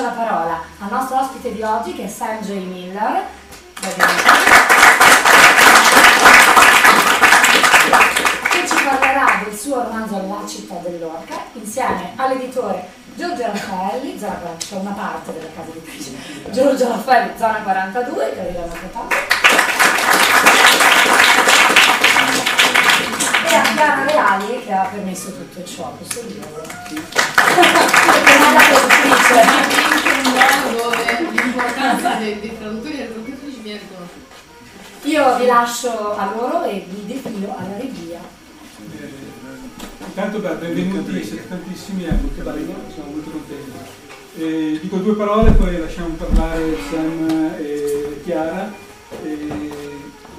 lascio la parola al nostro ospite di oggi che è Sanjay Miller. che ci parlerà del suo romanzo La città dell'orca insieme all'editore Giorgio Raffaelli, zona 40, cioè una parte della casa editrice, Giorgio Raffaelli, zona 42, che arriva a parte. A Chiara Reali che ha permesso tutto ciò, modo dove l'importanza dei, dei traduttori e delle traduttrici viene riconosciuta. Io vi lascio a loro e vi defilo alla regia. Intanto beh, benvenuti, siete tantissimi, è molto bello, sono molto contento. Eh, dico due parole, poi lasciamo parlare Sam e Chiara. Eh,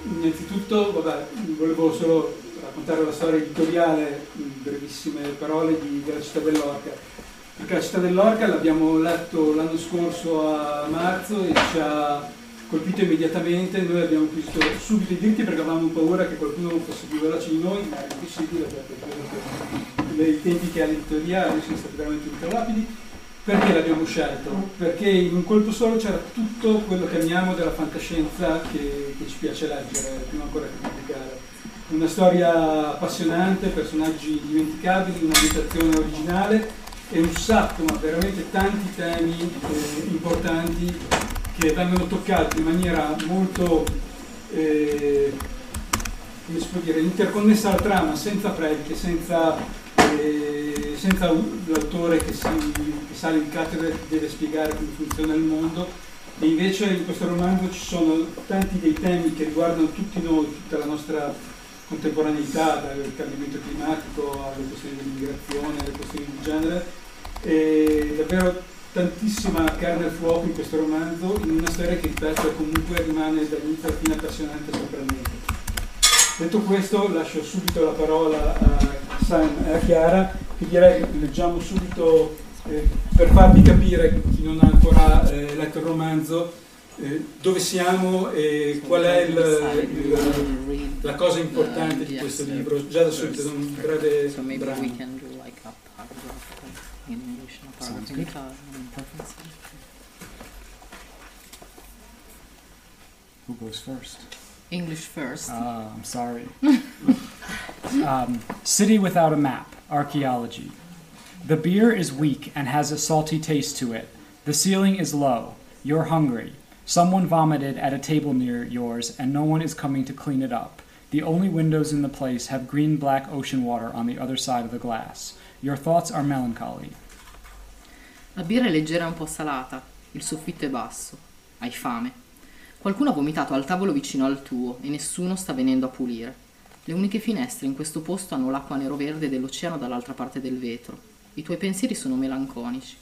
innanzitutto, vabbè, volevo solo raccontare la storia editoriale, in brevissime parole, di, della città dell'Orca. Perché la città dell'Orca l'abbiamo letto l'anno scorso a marzo e ci ha colpito immediatamente, noi abbiamo acquisito subito i diritti perché avevamo paura che qualcuno fosse più veloce di noi, ma era impossibile perché i tempi che ha l'editoria sono stati veramente ultra rapidi. Perché l'abbiamo scelto? Perché in un colpo solo c'era tutto quello che amiamo della fantascienza che, che ci piace leggere, prima ancora che pubblicare. Una storia appassionante, personaggi dimenticabili, un'ambientazione originale e un sacco, ma veramente tanti temi eh, importanti che vengono toccati in maniera molto eh, come si può dire, interconnessa alla trama, senza prediche, senza, eh, senza l'autore che, che sale in cattedra e deve spiegare come funziona il mondo. E invece in questo romanzo ci sono tanti dei temi che riguardano tutti noi, tutta la nostra contemporaneità, dal cambiamento climatico alle questioni dell'immigrazione, alle questioni di genere, e davvero tantissima carne al fuoco in questo romanzo, in una storia che ripeto comunque rimane dall'inizio alla fine appassionante e. Detto questo lascio subito la parola a Sam e a Chiara che direi che leggiamo subito eh, per farvi capire chi non ha ancora eh, letto il romanzo dove siamo e qual è il, il, la cosa importante di questo libro, già da subito, un breve brano. Who goes first? English first. Uh, I'm sorry. um, city without a map, archaeology. The beer is weak and has a salty taste to it. The ceiling is low. You're hungry. Someone vomited at a table near yours, and no one is coming to clean it up. The only windows in the place have green black ocean water on the other side of the glass. Your thoughts are melancholy. La birra è leggera e un po' salata. Il soffitto è basso. Hai fame. Qualcuno ha vomitato al tavolo vicino al tuo e nessuno sta venendo a pulire. Le uniche finestre in questo posto hanno l'acqua nero-verde dell'oceano dall'altra parte del vetro. I tuoi pensieri sono melanconici.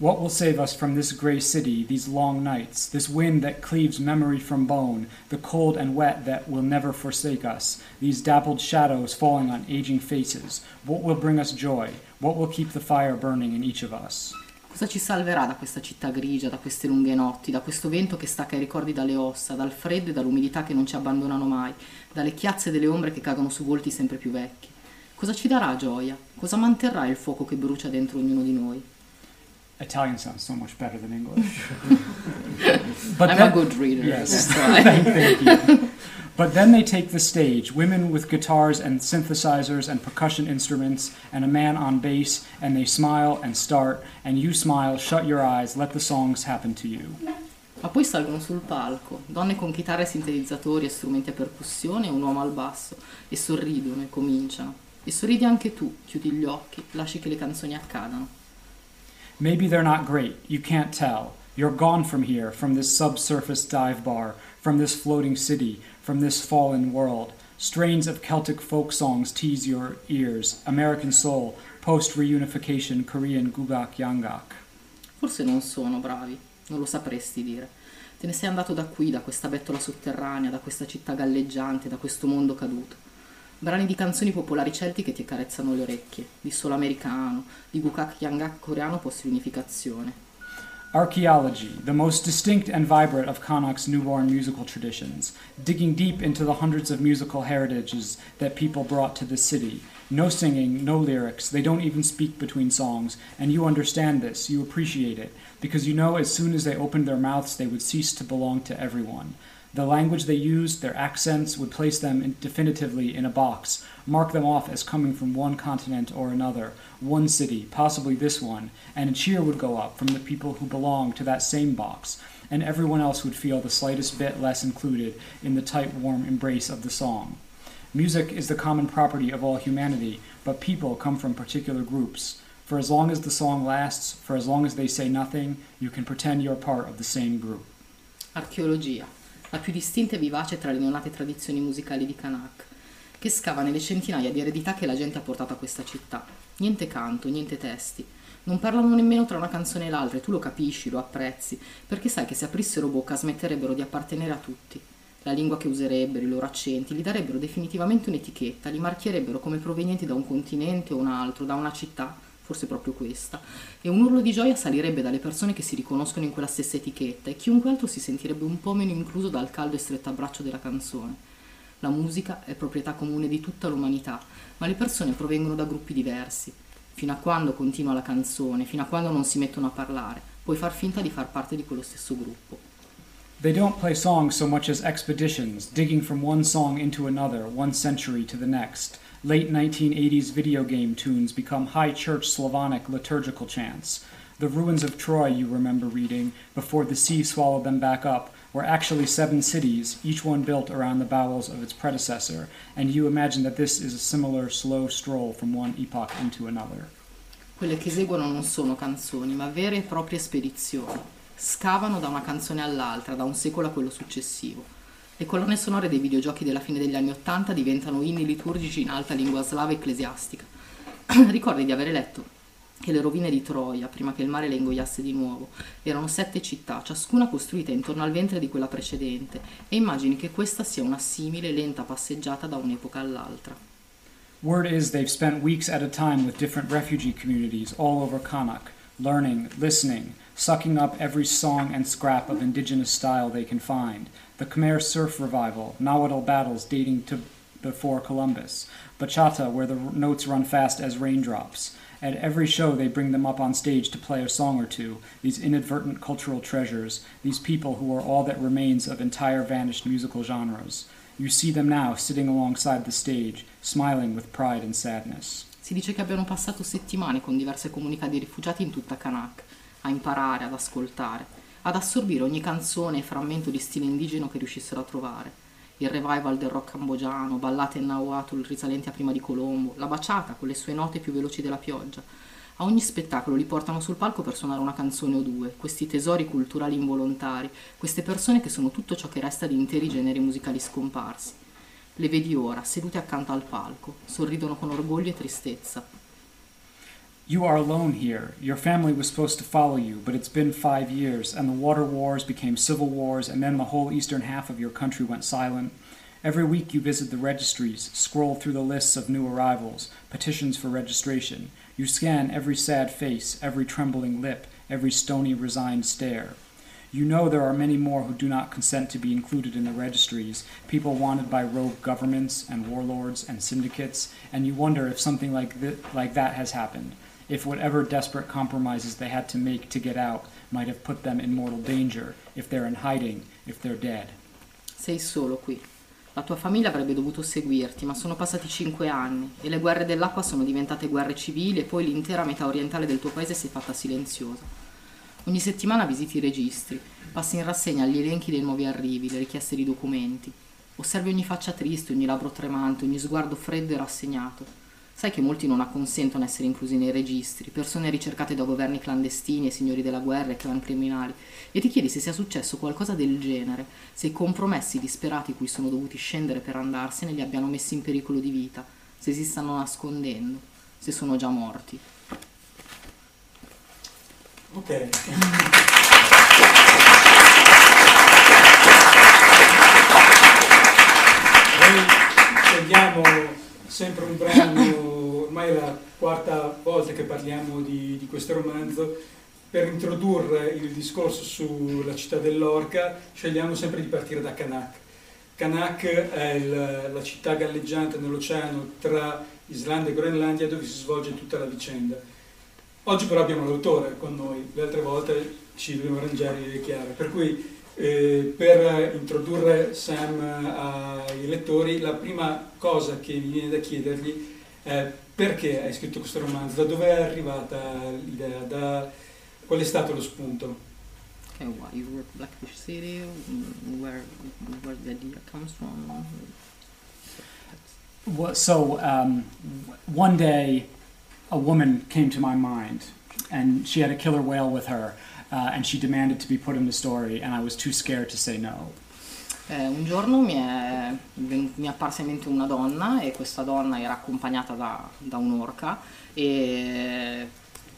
What will save us from this grey city, these long nights, this wind that cleaves memory from bone, the cold and wet that will never forsake us, these dappled shadows falling on aging faces? What will bring us joy? What will keep the fire burning in each of us? Cosa ci salverà da questa città grigia, da queste lunghe notti, da questo vento che stacca i ricordi dalle ossa, dal freddo e dall'umidità che non ci abbandonano mai, dalle chiazze delle ombre che cadono su volti sempre più vecchi? Cosa ci darà gioia? Cosa manterrà il fuoco che brucia dentro ognuno di noi? Italian sounds so much better than English. but I'm then- a good reader. Yes, thank, thank you. But then they take the stage women with guitars and synthesizers and percussion instruments, and a man on bass, and they smile and start, and you smile, shut your eyes, let the songs happen to you. Ma poi salgono sul palco, donne con chitarre, sintetizzatori e strumenti a percussione e un uomo al basso, e sorridono e cominciano. E sorridi anche tu, chiudi gli occhi, lasci che le canzoni accadano. Maybe they're not great, you can't tell. You're gone from here, from this subsurface dive bar, from this floating city, from this fallen world. Strains of Celtic folk songs tease your ears, American soul, post reunification Korean gugak yangak. Forse non sono bravi, non lo sapresti dire. Te ne sei andato da qui, da questa bettola sotterranea, da questa città galleggiante, da questo mondo caduto. Brani di canzoni popolari celti che ti accarezzano le orecchie, di solo americano, di gukak yangak coreano post riunificazione. Archaeology, the most distinct and vibrant of Connacht's newborn musical traditions, digging deep into the hundreds of musical heritages that people brought to the city. No singing, no lyrics, they don't even speak between songs, and you understand this, you appreciate it, because you know as soon as they opened their mouths they would cease to belong to everyone. The language they used, their accents, would place them in definitively in a box, mark them off as coming from one continent or another, one city, possibly this one, and a cheer would go up from the people who belonged to that same box, and everyone else would feel the slightest bit less included in the tight, warm embrace of the song. Music is the common property of all humanity, but people come from particular groups. For as long as the song lasts, for as long as they say nothing, you can pretend you're part of the same group. Archeologia, la più distinta e vivace tra le neonate tradizioni musicali di Kanak, che scava nelle centinaia di eredità che la gente ha portato a questa città. Niente canto, niente testi. Non parlano nemmeno tra una canzone e l'altra e tu lo capisci, lo apprezzi, perché sai che se aprissero bocca smetterebbero di appartenere a tutti. La lingua che userebbero, i loro accenti, gli darebbero definitivamente un'etichetta, li marchierebbero come provenienti da un continente o un altro, da una città, forse proprio questa, e un urlo di gioia salirebbe dalle persone che si riconoscono in quella stessa etichetta e chiunque altro si sentirebbe un po' meno incluso dal caldo e stretto abbraccio della canzone. La musica è proprietà comune di tutta l'umanità, ma le persone provengono da gruppi diversi. Fino a quando continua la canzone, fino a quando non si mettono a parlare, puoi far finta di far parte di quello stesso gruppo. They don't play songs so much as expeditions, digging from one song into another, one century to the next. Late 1980s video game tunes become high church Slavonic liturgical chants. The ruins of Troy, you remember reading, before the sea swallowed them back up, were actually seven cities, each one built around the bowels of its predecessor, and you imagine that this is a similar slow stroll from one epoch into another. Quelle che eseguono non sono canzoni, ma vere e proprie spedizioni. Scavano da una canzone all'altra, da un secolo a quello successivo. Le colonne sonore dei videogiochi della fine degli anni Ottanta diventano inni liturgici in alta lingua slava ecclesiastica. Ricordi di avere letto che le rovine di Troia, prima che il mare le ingoiasse di nuovo, erano sette città, ciascuna costruita intorno al ventre di quella precedente, e immagini che questa sia una simile lenta passeggiata da un'epoca all'altra. Word is they've spent weeks at a time with different refugee communities all over Kanak, learning, listening, sucking up every song and scrap of indigenous style they can find. The Khmer surf revival, Nahuatl battles dating to before Columbus, bachata where the notes run fast as raindrops. At every show, they bring them up on stage to play a song or two, these inadvertent cultural treasures, these people who are all that remains of entire vanished musical genres. You see them now sitting alongside the stage, smiling with pride and sadness. Si dice che abbiano passato settimane con diverse comunità di rifugiati in tutta Kanak, a imparare, ad ascoltare, ad assorbire ogni canzone e frammento di stile indigeno che riuscissero a trovare il revival del rock cambogiano, ballate in Nahuatl risalenti a prima di Colombo, la baciata con le sue note più veloci della pioggia. A ogni spettacolo li portano sul palco per suonare una canzone o due, questi tesori culturali involontari, queste persone che sono tutto ciò che resta di interi generi musicali scomparsi. Le vedi ora, sedute accanto al palco, sorridono con orgoglio e tristezza, You are alone here. Your family was supposed to follow you, but it's been five years, and the water wars became civil wars, and then the whole eastern half of your country went silent. Every week you visit the registries, scroll through the lists of new arrivals, petitions for registration. You scan every sad face, every trembling lip, every stony, resigned stare. You know there are many more who do not consent to be included in the registries, people wanted by rogue governments and warlords and syndicates, and you wonder if something like, th- like that has happened if whatever desperate compromises they had to make to get out might have put them in mortal danger, if they're in hiding, if they're dead. Sei solo qui. La tua famiglia avrebbe dovuto seguirti, ma sono passati cinque anni e le guerre dell'acqua sono diventate guerre civili e poi l'intera metà orientale del tuo paese si è fatta silenziosa. Ogni settimana visiti i registri, passi in rassegna gli elenchi dei nuovi arrivi, le richieste di documenti. Osservi ogni faccia triste, ogni labbro tremante, ogni sguardo freddo e rassegnato. Sai che molti non acconsentono essere inclusi nei registri, persone ricercate da governi clandestini e signori della guerra e clan criminali, e ti chiedi se sia successo qualcosa del genere, se i compromessi disperati cui sono dovuti scendere per andarsene li abbiano messi in pericolo di vita, se si stanno nascondendo, se sono già morti. Ok. Noi sempre un brano, ormai è la quarta volta che parliamo di, di questo romanzo, per introdurre il discorso sulla città dell'Orca scegliamo sempre di partire da Kanak. Kanak è il, la città galleggiante nell'oceano tra Islanda e Groenlandia dove si svolge tutta la vicenda. Oggi però abbiamo l'autore con noi, le altre volte ci dobbiamo arrangiare chiare, per cui eh, per introdurre Sam ai lettori la prima cosa che mi viene da chiedergli è perché hai scritto questo romanzo, da dove è arrivata l'idea, da, qual è stato lo spunto? Okay, why you work Blackfish City, mm, where, where the idea comes from? Well, So, um, one day, a woman came to my mind, and she had a killer whale with her, uh, and she demanded to be put in the story, and I was too scared to say no. Eh, un giorno mi è, mi è apparsa in mente una donna e questa donna era accompagnata da, da un'orca e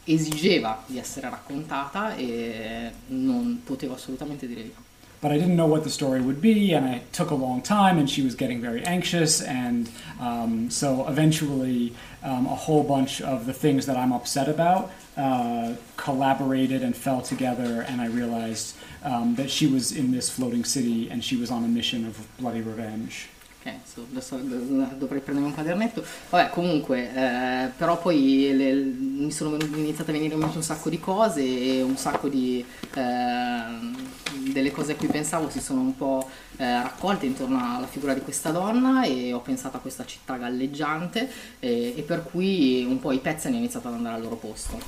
esigeva di essere raccontata e non potevo assolutamente dire di no. But I didn't know what the story would be, and it took a long time, and she was getting very anxious, and um, so eventually, um, a whole bunch of the things that I'm upset about uh, collaborated and fell together, and I realized um, that she was in this floating city, and she was on a mission of bloody revenge. Ok, so, adesso do- dovrei prendere un quadernetto. Vabbè, comunque, eh, però poi le- mi sono iniziate a venire in mente un sacco di cose e un sacco di, eh, delle cose a cui pensavo si sono un po' eh, raccolte intorno alla figura di questa donna e ho pensato a questa città galleggiante e, e per cui un po' i pezzi hanno iniziato ad andare al loro posto.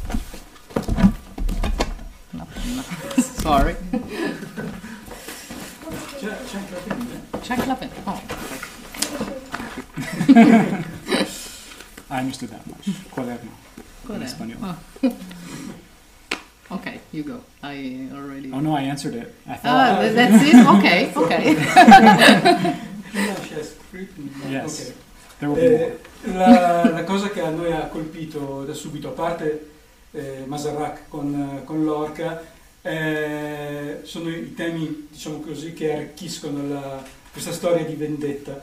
Una penna. Sorry. C'è, c'è anche la penna? C'è anche la penna. Oh. I understood that much. Quaderno. Qual In spagnolo. Ah. Ok, you go. I already. Oh no, I answered it. I Ah, thought. th- that's it? Ok, ok. No, c'è scritto. Yes. Ok. There will be more. Eh, la, la cosa che a noi ha colpito da subito, a parte eh, Masarac con, con l'orca, eh, sono i temi, diciamo così, che arricchiscono la- questa storia di vendetta.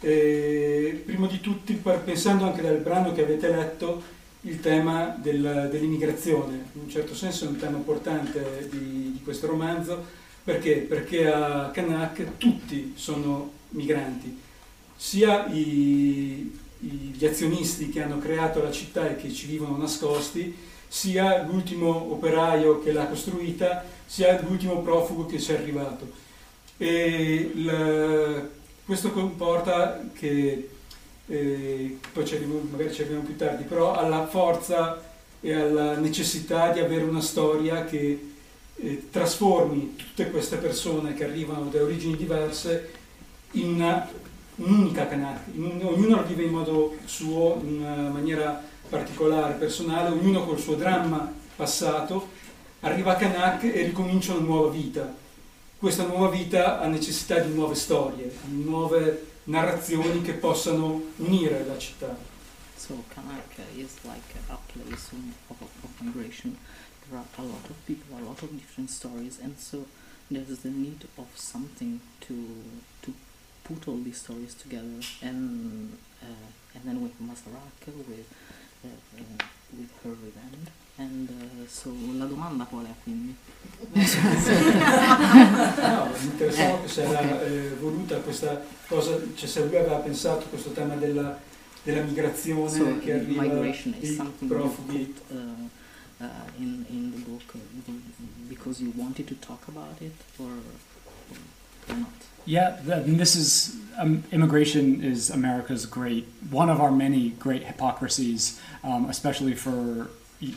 Eh, primo di tutti, pensando anche dal brano che avete letto, il tema del- dell'immigrazione, in un certo senso è un tema importante di, di questo romanzo, perché? Perché a Kanak tutti sono migranti, sia i- gli azionisti che hanno creato la città e che ci vivono nascosti, sia l'ultimo operaio che l'ha costruita, sia l'ultimo profugo che ci è arrivato. Il- questo comporta che, eh, poi ci arriviamo- magari ci arriviamo più tardi, però alla forza e alla necessità di avere una storia che eh, trasformi tutte queste persone che arrivano da origini diverse in un'unica un- ognuno la vive in modo suo, in una maniera particolare, personale, ognuno col suo dramma passato, arriva a Kanak e ricomincia una nuova vita. Questa nuova vita ha necessità di nuove storie, di nuove narrazioni che possano unire la città. So Kanak is like a place of, of, migration. There are a lot of people, a lot of different stories, and so there's the need of something to to put all these stories together. And uh, and then with Masaraka, with with her revenge. And uh, so la domanda qual è quindi? No, mi interessava Eh, se era ok. eh, voluta questa cosa, cioè se lui aveva pensato questo tema della, della migrazione So che arriva migration is something profughi. put uh, uh, in in the book uh, because you wanted to talk about it or, or not. Yeah, this is um, immigration is America's great one of our many great hypocrisies, um, especially for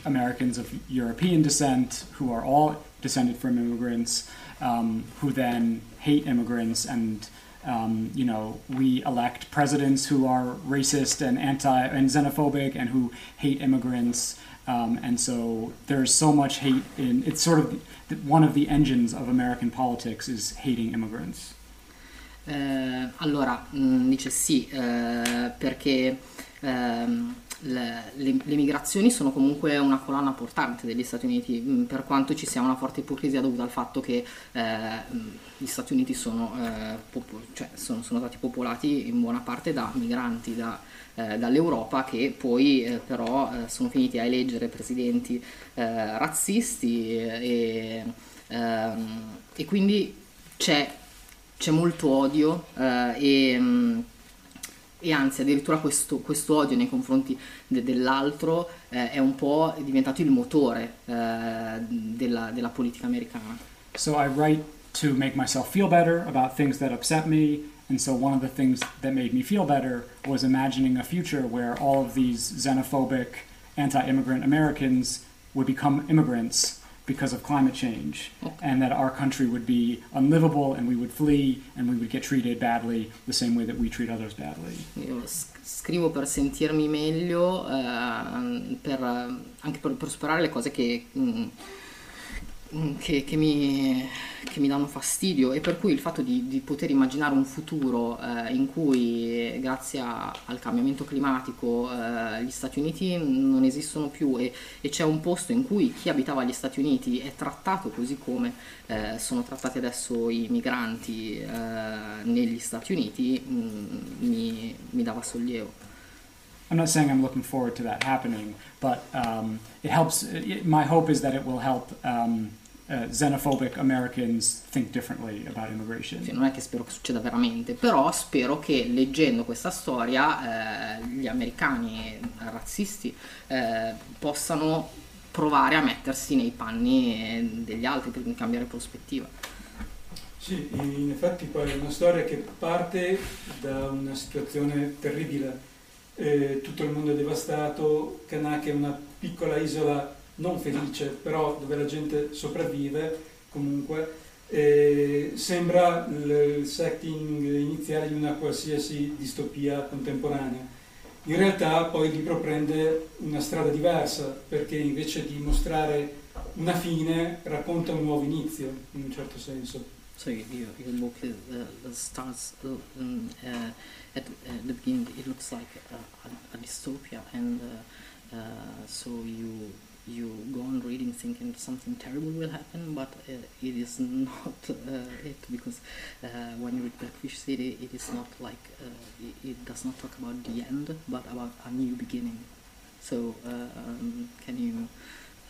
Americans of European descent who are all descended from immigrants, um, who then hate immigrants, and um, you know we elect presidents who are racist and anti and xenophobic and who hate immigrants. Um, and so there's so much hate in it's sort of the, one of the engines of American politics is hating immigrants. Eh, allora, mh, dice sì, eh, perché ehm, le, le- le migrazioni sono comunque una colonna portante degli Stati Uniti, mh, per quanto ci sia una forte ipocrisia dovuta al fatto che eh, mh, gli Stati Uniti sono, eh, popo- cioè sono, sono stati popolati in buona parte da migranti da, eh, dall'Europa che poi eh, però sono finiti a eleggere presidenti razzisti e, ehm, e quindi c'è c'è molto odio eh, e, mm, e anzi addirittura questo, questo odio nei confronti de- dell'altro eh, è un po' diventato il motore eh, della, della politica americana. So I write to make myself feel better about things that upset me. And so one of the things that made me feel better was imagining a future where all of these xenophobic, anti immigrant Americans would become immigrants because of climate change. Okay. And that our country would be unlivable and we would flee and we would get treated badly the same way that we treat others badly. Io scrivo per sentirmi meglio, eh, per, anche per, per superare le cose che, mm, che, che mi, che mi danno fastidio e per cui il fatto di, di poter immaginare un futuro eh, in cui grazie a- al cambiamento climatico eh, gli Stati Uniti non esistono più e, e c'è un posto in cui chi abitava agli Stati Uniti è trattato così come eh, sono trattati adesso i migranti eh, negli Stati Uniti mm, mi, mi dava sollievo. I'm not saying I'm looking forward to that happening, but um, it helps. It, my hope is that it will help um, uh, xenophobic Americans think differently about immigration. Cioè, non è che spero che succeda veramente, però spero che leggendo questa storia eh, gli americani razzisti eh, possano provare a mettersi nei panni eh, degli altri per cambiare prospettiva. Sì, in effetti poi è una storia che parte da una situazione terribile. Eh, tutto il mondo è devastato, Kanak è una piccola isola non felice, però dove la gente sopravvive comunque. Eh, sembra il setting iniziale di una qualsiasi distopia contemporanea. In realtà poi il libro prende una strada diversa perché invece di mostrare una fine racconta un nuovo inizio in un certo senso. So your, your book is, uh, starts uh, um, uh, at, at, the beginning. It looks like a, a dystopia, and uh, uh, so you you go on reading thinking something terrible will happen, but uh, it is not it because when you read Blackfish City, it is not like it, it, does not talk about the end, but about a new beginning. So um, can you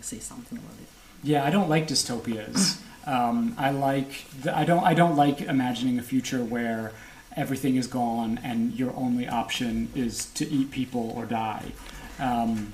say something about it? Yeah, I don't like dystopias. Um, I like the, I don't I don't like imagining a future where everything is gone and your only option is to eat people or die. Um,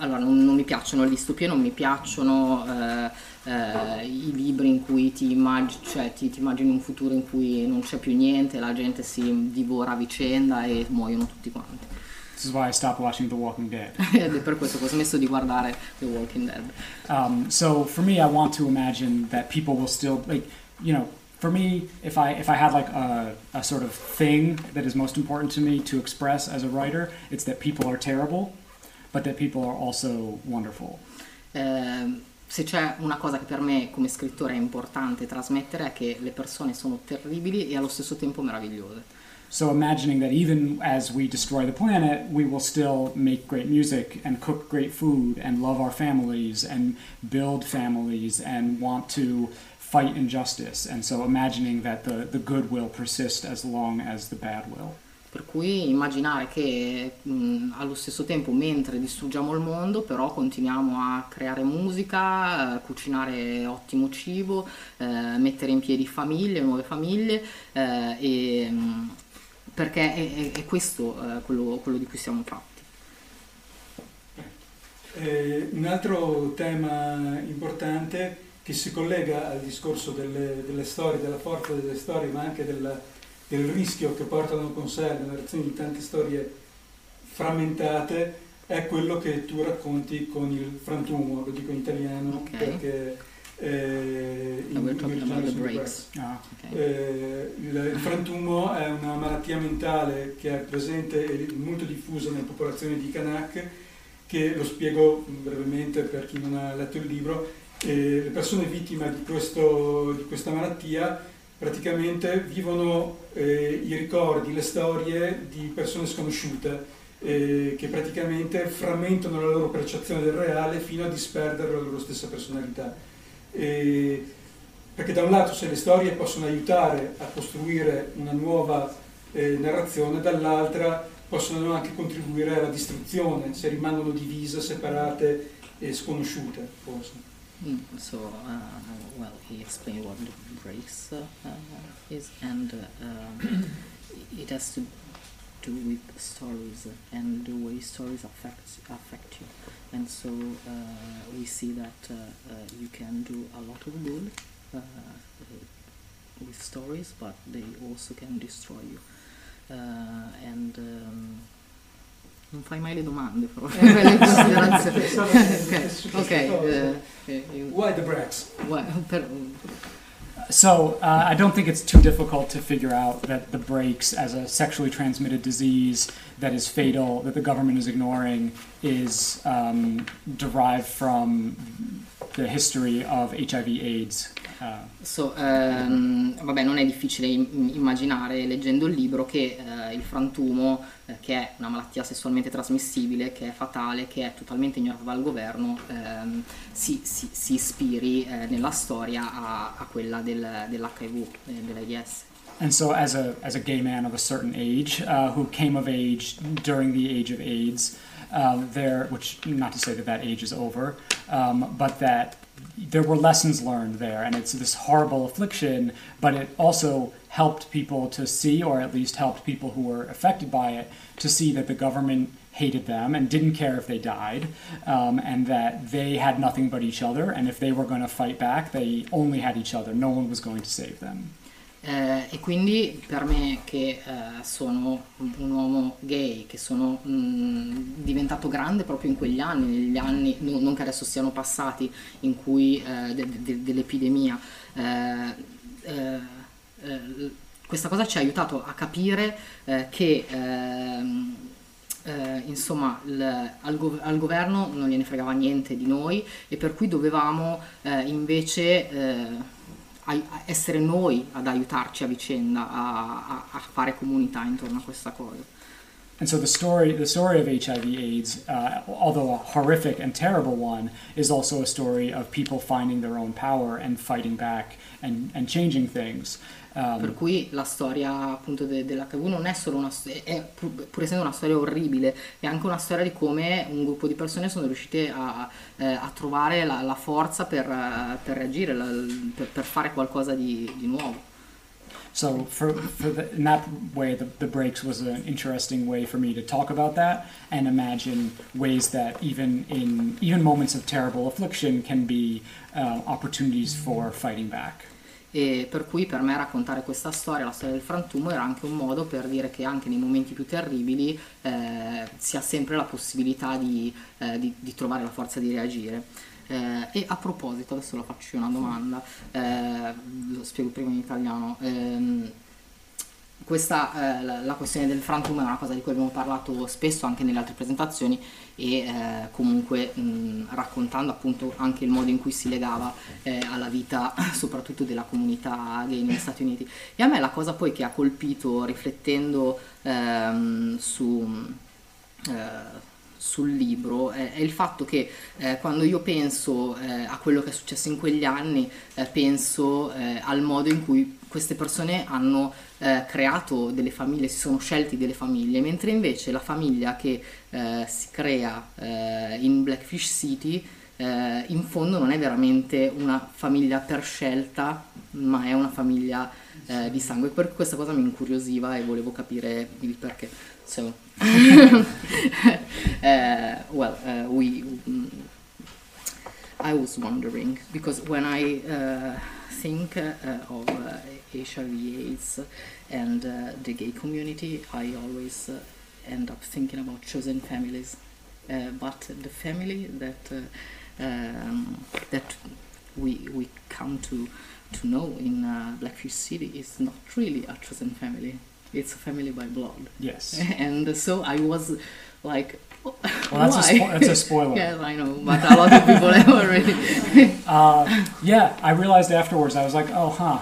allora, non, non, mi piacciono le distopie, non mi piacciono eh, eh, i libri in cui ti, immag- cioè, ti, ti, immagini un futuro in cui non c'è più niente, la gente si divora a vicenda e muoiono tutti quanti. This is why I stopped watching The Walking Dead. Ed è per questo che ho smesso di guardare The Walking Dead. Um, so for me, I want to imagine that people will still like, you know, for me, if I if I had like a, a sort of thing that is most important to me to express as a writer, it's that people are terrible, but that people are also wonderful. Um, se c'è una cosa che per me come scrittore è importante trasmettere è che le persone sono terribili e allo stesso tempo meravigliose. So imagining that even as we destroy the planet, we will still make great music and cook great food and love our families and build families and want to fight injustice. And so imagining that the, the good will persist as long as the bad will. Per cui immaginare che mh, allo stesso tempo, mentre distruggiamo il mondo, però continuiamo a creare musica, eh, cucinare ottimo cibo, eh, mettere in piedi famiglie, nuove famiglie eh, e mh, perché è, è questo eh, quello, quello, di cui siamo fatti. Eh, un altro tema importante che si collega al discorso delle, delle storie, della forza delle storie, ma anche del, del rischio che portano con sé la narrazione di tante storie frammentate, è quello che tu racconti con il frantumo, lo dico in italiano okay. perché eh, in, in. Ah. Okay. Eh, il, il, frantumo è una malattia mentale che è presente e molto diffusa nella popolazione di Kanak, che lo spiego brevemente per chi non ha letto il libro. Eh, le persone vittime di, questo, di, questa malattia praticamente vivono eh, i ricordi, le storie di persone sconosciute. Eh, che praticamente frammentano la loro percezione del reale fino a disperdere la loro stessa personalità eh, perché da un lato se le storie possono aiutare a costruire una nuova eh, narrazione, dall'altra possono anche contribuire alla distruzione se rimangono divise, separate e sconosciute forse. Mm, so, uh, well, he explained what the breaks uh, is, and uh, it has to do with stories and the way stories affect affect you. And so uh, we see that uh, you can do a lot of good with stories, but they also can destroy you. and um, non fai mai le domande però. Le considerazioni ok, okay. why the breaks why, per, so uh, I don't think it's too difficult to figure out that the breaks as a sexually transmitted disease that is fatal, that the government is ignoring, is um, derived from the history of HIV/AIDS. Uh, so, um, vabbè, non è difficile immaginare leggendo il libro che uh, il frantumo, uh, che è una malattia sessualmente trasmissibile, che è fatale, che è totalmente ignorata dal governo, um, si, si, si, ispiri eh, nella storia a, a quella del, dell'HIV, eh, dell'AIDS. And so, as a, as a gay man of a certain age uh, who came of age during the age of AIDS, um, there, which not to say that that age is over, um, but that there were lessons learned there, and it's this horrible affliction, but it also helped people to see, or at least helped people who were affected by it, to see that the government hated them and didn't care if they died, um, and that they had nothing but each other, and if they were going to fight back, they only had each other. No one was going to save them. Eh, e quindi per me che eh, sono un uomo gay, che sono mh, diventato grande proprio in quegli anni, negli anni, no, non che adesso siano passati, in cui eh, de- de- dell'epidemia, eh, eh, eh, questa cosa ci ha aiutato a capire che ehm, eh, insomma il, al, gov- al, governo non gliene fregava niente di noi e per cui dovevamo eh, invece eh, a- essere noi ad aiutarci a vicenda, a-, a-, a fare comunità intorno a questa cosa. And so the story, the story of HIV/AIDS, uh, although a horrific and terrible one, is also a story of people finding their own power and fighting back and, and changing things. Um, per cui la storia appunto de- dell'HIV non è solo una storia, pur, pur, essendo una storia orribile, è anche una storia di come un gruppo di persone sono riuscite a, eh, a trovare la, la, forza per, per reagire, la, per, per, fare qualcosa di, di nuovo. So for, for the, in that way, the, the breaks was an interesting way for me to talk about that and imagine ways that even in even moments of terrible affliction can be uh, opportunities for fighting back. e per cui per me raccontare questa storia, la storia del frantumo, era anche un modo per dire che anche nei momenti più terribili eh, si ha sempre la possibilità di, eh, di, di, trovare la forza di reagire. Eh, e a proposito, adesso la faccio una domanda, eh, lo spiego prima in italiano. Ehm, questa, eh, la, la, questione del frantum è una cosa di cui abbiamo parlato spesso anche nelle altre presentazioni e eh, comunque mh, raccontando appunto anche il modo in cui si legava eh, alla vita soprattutto della comunità gay negli Stati Uniti. E a me la cosa poi che ha colpito riflettendo ehm, su... Eh, sul libro è, è, il fatto che eh, quando io penso eh, a quello che è successo in quegli anni, eh, penso eh, al modo in cui queste persone hanno eh, creato delle famiglie, si sono scelti delle famiglie, mentre invece la famiglia che eh, si crea in Blackfish City in fondo non è veramente una famiglia per scelta, ma è una famiglia di sangue. Per questa cosa mi incuriosiva e volevo capire il perché. So, uh, well, uh, we. Um, I was wondering because when I uh, think uh, of HIV/AIDS uh, and uh, the gay community, I always end up thinking about chosen families. but the family that um, that we we come to to know in Blackfish City is not really a chosen family it's a family by blood. Yes. And so I was like, well, that's, a, spo- that's a spoiler. yeah, I know, but a lot of people have already. uh, yeah, I realized afterwards. I was like, oh, huh.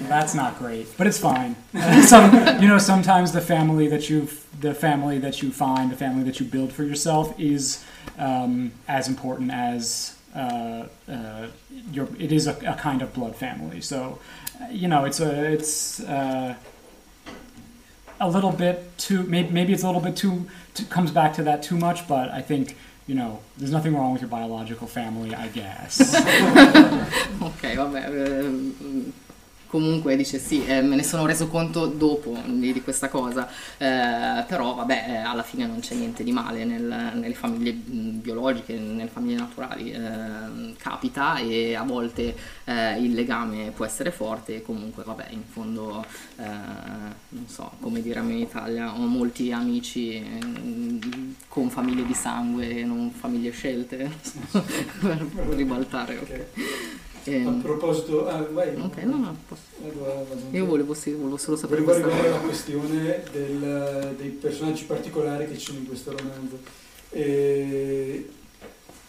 That's not great, but it's fine. Some, you know, sometimes the family that you the family that you find, the family that you build for yourself, is um, as important as uh, uh, your. It is a, a, kind of blood family. So, you know, it's a it's. Uh, a little bit too maybe, maybe it's a little bit too, too comes back to that too much but i think you know there's nothing wrong with your biological family i guess. Ok vabbè ehm, comunque dice sì, eh, me ne sono reso conto dopo di, di questa cosa, eh, però vabbè, eh, alla fine non c'è niente di male nel, nelle famiglie biologiche, nelle famiglie naturali, eh, capita e a volte eh, il legame può essere forte e comunque vabbè, in fondo, eh, non so, come dire a me in Italia, ho molti amici con famiglie di sangue, non famiglie scelte, per ribaltare. Okay. Eh, a proposito, ah, vai. Ok, no, no. Allora, Io volevo, sì, volevo, solo sapere Volevo arrivare alla questione del, dei personaggi particolari che ci sono in questo romanzo. E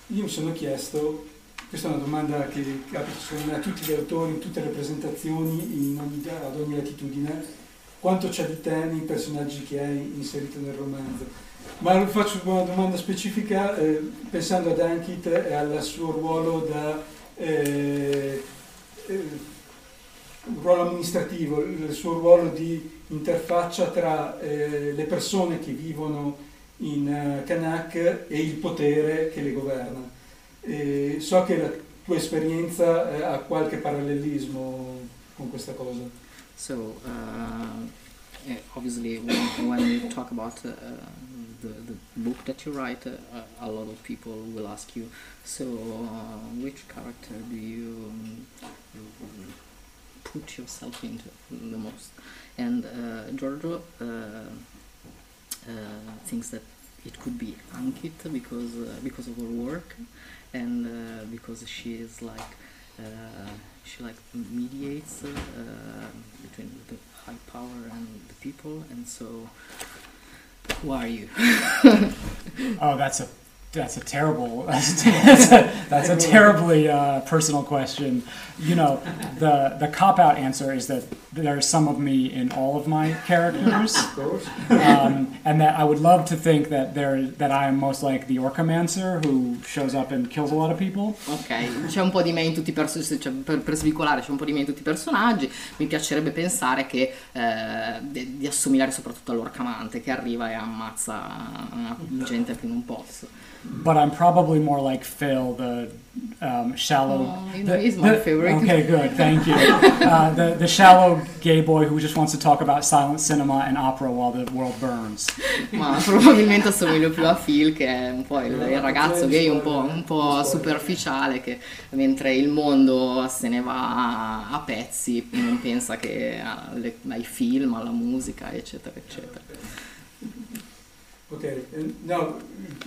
io mi sono chiesto, questa è una domanda che capita a tutti gli autori, in tutte le presentazioni, ogni, ad ogni latitudine, quanto c'è di te nei personaggi che hai inserito nel romanzo? Ma faccio una domanda specifica eh, pensando ad Ankit e al suo ruolo da eh, eh, un ruolo amministrativo, il suo ruolo di interfaccia tra eh, le persone che vivono in uh, Kanak e il potere che le governa. E so che la tua esperienza eh, ha qualche parallelismo con questa cosa. So, uh, obviously when, when we talk about uh, the, the book that you write, uh, a lot of people will ask you, so uh, which character do you um, put yourself into the most. And uh, Giorgio thinks that it could be Ankit because uh, because of her work and uh, because she is like uh, she like mediates between the high power and the people and so who are you Oh, that's a that's a terrible that's a, that's a terribly uh, personal question. You know, the the cop out answer is that there's some of me in all of my characters, Of course. um, and that I would love to think that there that I am most like the Orcamancer who shows up and kills a lot of people. ok c'è un po' di me in tutti i personaggi cioè, per, per svicolare c'è un po' di me in tutti i personaggi mi piacerebbe pensare che eh, di, di assomigliare soprattutto all'orcamante che arriva e ammazza gente più non posso But I'm probably more like Phil, the um, shallow. Oh, you the- know, he's my the- favorite. Okay, good, thank you. Uh, the the shallow gay boy who just wants to talk about silent cinema and opera while the world burns. ma probabilmente assomiglio più a Phil che è un po' il, il ragazzo gay un po', un po' superficiale che mentre il mondo se ne va a, a pezzi non pensa che alle- ai film, alla musica eccetera eccetera Ok, no,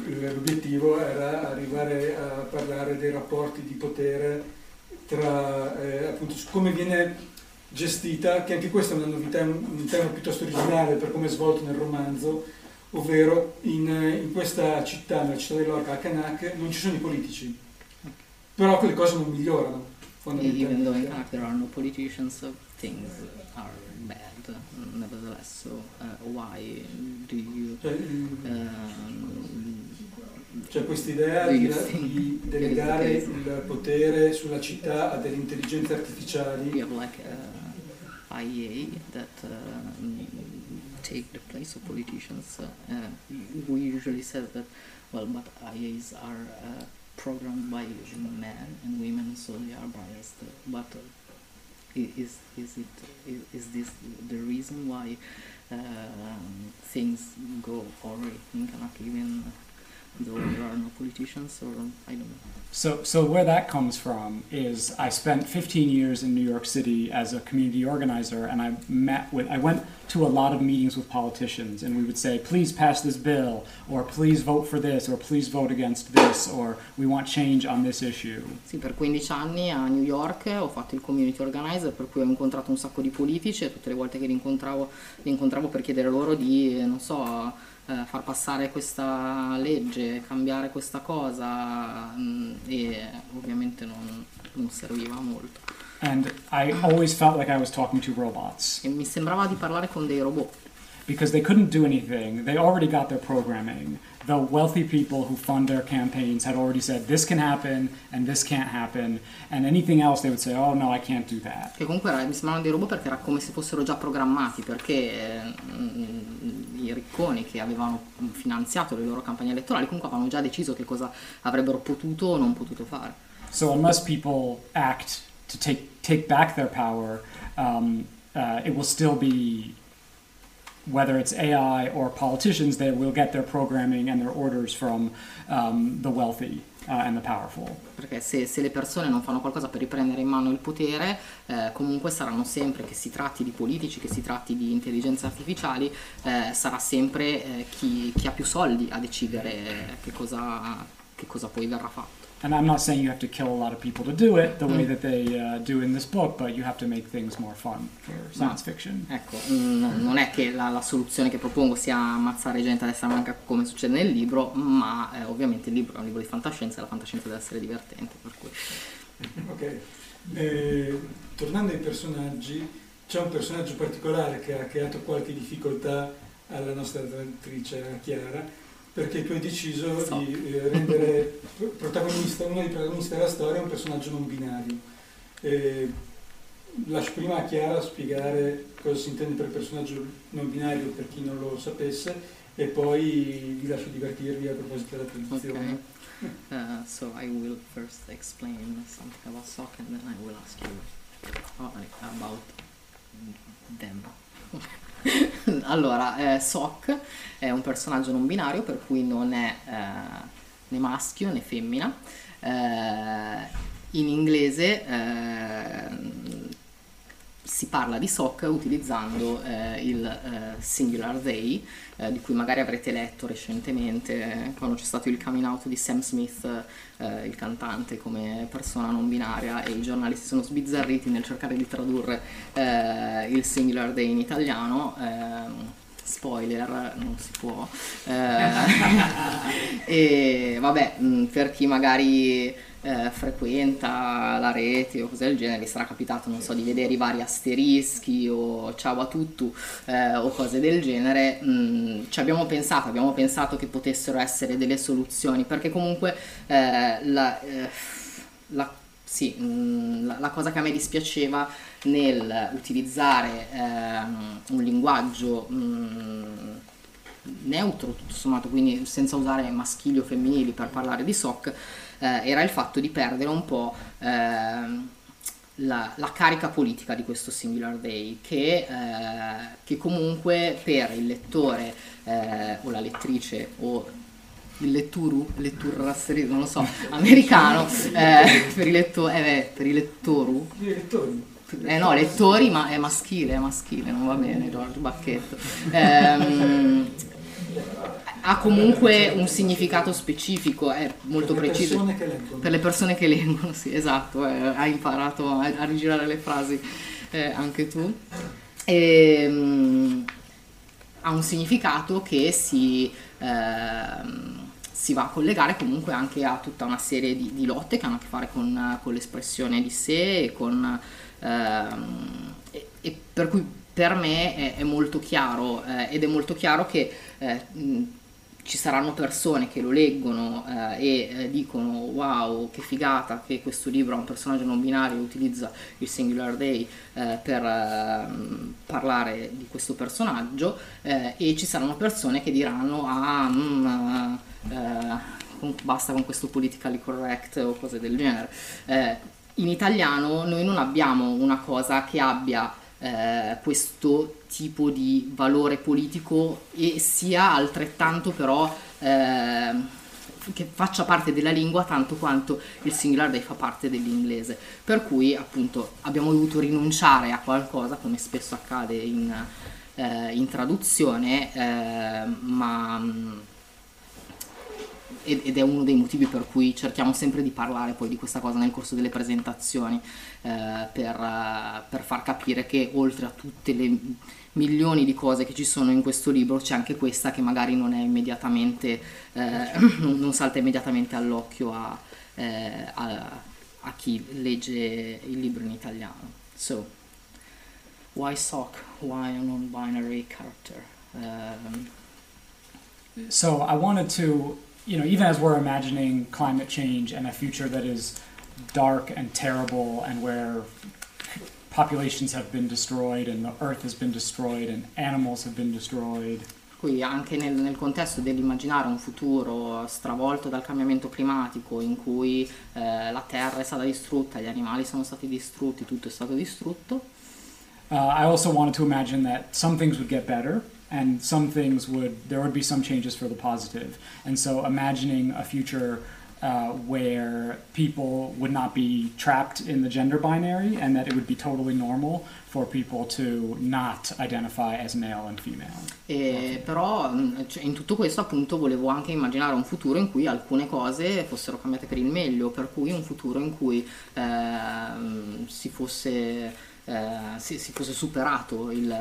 l'obiettivo era arrivare a parlare dei rapporti di potere tra eh, appunto su come viene gestita, che anche questa è una novità, un, tema piuttosto originale per come è svolto nel romanzo, ovvero in, in questa città, nella città dell'Orca, a Kanak, non ci sono i politici, però quelle cose non migliorano even though in fondamentalmente. fact there are no politicians so things are bad nevertheless so uh, why do you Cioè, il- um, C'è questa idea di, di delegare the il potere sulla città a delle intelligenze we artificiali have like uh, IEA that um, take the place of politicians. Uh, we usually say that, well, but IAs are uh, programmed by men and women, so they are biased. But uh, is is it is, is this the reason why um, things go awry in Kanak even though there are no politicians, or um, I don't know. So, so where that comes from is I spent 15 years in New York City as a community organizer, and I met with, I went to a lot of meetings with politicians, and we would say, please pass this bill, or please vote for this, or please vote against this, or we want change on this issue. Sì, per 15 anni a New York ho fatto il community organizer, per cui ho incontrato un sacco di politici e tutte le volte che li incontravo, li incontravo per chiedere loro di, non so, eh, far passare questa legge, cambiare questa cosa mm, e ovviamente non, non serviva molto. And I always felt like I was talking to robots E mi sembrava di parlare con dei robot, because they couldn't do anything. They already got their programming. The wealthy people who fund their campaigns had already said this can happen and this can't happen, and anything else they would say, oh no, I can't do that. che comunque era- mi sembravano dei robot perché era come se fossero già programmati, perché eh, i ricconi che avevano finanziato le loro campagne elettorali comunque avevano già deciso che cosa avrebbero potuto o non potuto fare. So unless people act to take take back their power, um, uh, it will still be whether it's AI or politicians, they will get their programming and their orders from um, the wealthy uh. Perché se, se le persone non fanno qualcosa per riprendere in mano il potere, eh, comunque saranno sempre, che si tratti di politici, che si tratti di intelligenze artificiali, eh, sarà sempre eh, chi, chi ha più soldi a decidere che cosa, che cosa poi verrà fatto. And I'm not saying you have to kill a lot of people to do it the way that they uh, do in this book, but you have to make things more fun for science fiction. Ecco, mm, non è che la, la soluzione che propongo sia ammazzare gente a destra manca come succede nel libro, ma eh, ovviamente il libro è un libro di fantascienza e la fantascienza deve essere divertente, per cui... Ok, Eh, tornando ai personaggi, c'è un personaggio particolare che ha creato qualche difficoltà alla nostra traduttrice Chiara, perché tu hai deciso So. di eh, rendere protagonista, uno dei protagonisti della storia un personaggio non binario. Eh, lascio prima a Chiara spiegare cosa si intende per personaggio non binario per chi non lo sapesse e poi vi lascio divertirvi a proposito della traduzione. Okay. Uh, so I will first explain something about sock and then I will ask you about them. allora, eh, Sock è un personaggio non binario per cui non è eh, né maschio né femmina. Eh, in inglese eh, si parla di SOC utilizzando eh, il eh, Singular They, eh, di cui magari avrete letto recentemente eh, quando c'è stato il coming out di Sam Smith, eh, il cantante, come persona non binaria e i giornalisti sono sbizzarriti nel cercare di tradurre eh, il Singular Day in italiano. Ehm, spoiler, non si può. e vabbè, mh, per chi magari eh, frequenta la rete o cose del genere, vi sarà capitato, non so, di vedere i vari asterischi o ciao a tutto eh, o cose del genere, mm, ci abbiamo pensato, abbiamo pensato che potessero essere delle soluzioni, perché comunque eh, la, eh, la, sì, mm, la, la, cosa che a me dispiaceva nel utilizzare ehm, un linguaggio mm, neutro tutto sommato, quindi senza usare maschili o femminili per parlare di SOC, eh, era il fatto di perdere un po' eh, la, la, carica politica di questo Singular Day, che, eh, che comunque per il lettore eh, o la lettrice o il letturu, lettur non lo so, americano, eh, per, i letto, eh, per i lettoru. Eh no, lettori, ma è maschile, è maschile, non va bene, Giorgio Bacchetto. Ehm, ha comunque un significato specifico, è molto per preciso. Per le persone che leggono, sì, esatto, eh, hai imparato a, a, rigirare le frasi eh, anche tu. E, um, ha un significato che si, eh, si, va a collegare comunque anche a tutta una serie di, di lotte che hanno a che fare con, con l'espressione di sé e con... Ehm, e, e per cui per me è, è molto chiaro eh, ed è molto chiaro che eh, ci saranno persone che lo leggono eh, e eh, dicono wow che figata che questo libro ha un personaggio non binario e utilizza il singular day eh, per ehm, parlare di questo personaggio eh, e ci saranno persone che diranno ah mm, eh, basta con questo politically correct o cose del genere eh, in italiano noi non abbiamo una cosa che abbia eh, questo tipo di valore politico e sia altrettanto però eh, che faccia parte della lingua tanto quanto il singular day fa parte dell'inglese. Per cui appunto abbiamo dovuto rinunciare a qualcosa come spesso accade in, eh, in traduzione eh, ma ed è uno dei motivi per cui cerchiamo sempre di parlare poi di questa cosa nel corso delle presentazioni eh, per, uh, per, far capire che oltre a tutte le milioni di cose che ci sono in questo libro c'è anche questa che magari non è immediatamente eh, non salta immediatamente all'occhio a, eh, a, a, chi legge il libro in italiano. So why sock? Why a non-binary character? Um, so I wanted to you know, even as we're imagining climate change and a future that is dark and terrible and where populations have been destroyed and the earth has been destroyed and animals have been destroyed. Qui anche nel, nel contesto dell'immaginare un futuro stravolto dal cambiamento climatico in cui eh, la terra è stata distrutta, gli animali sono stati distrutti, tutto è stato distrutto. Uh, I also wanted to imagine that some things would get better and some things would there would be some changes for the positive and so imagining a future uh, where people would not be trapped in the gender binary and that it would be totally normal for people to not identify as male and female. E però mm, cioè, in tutto questo appunto volevo anche immaginare un futuro in cui alcune cose fossero cambiate per il meglio, per cui un futuro in cui eh, si fosse eh, si, si, fosse superato il,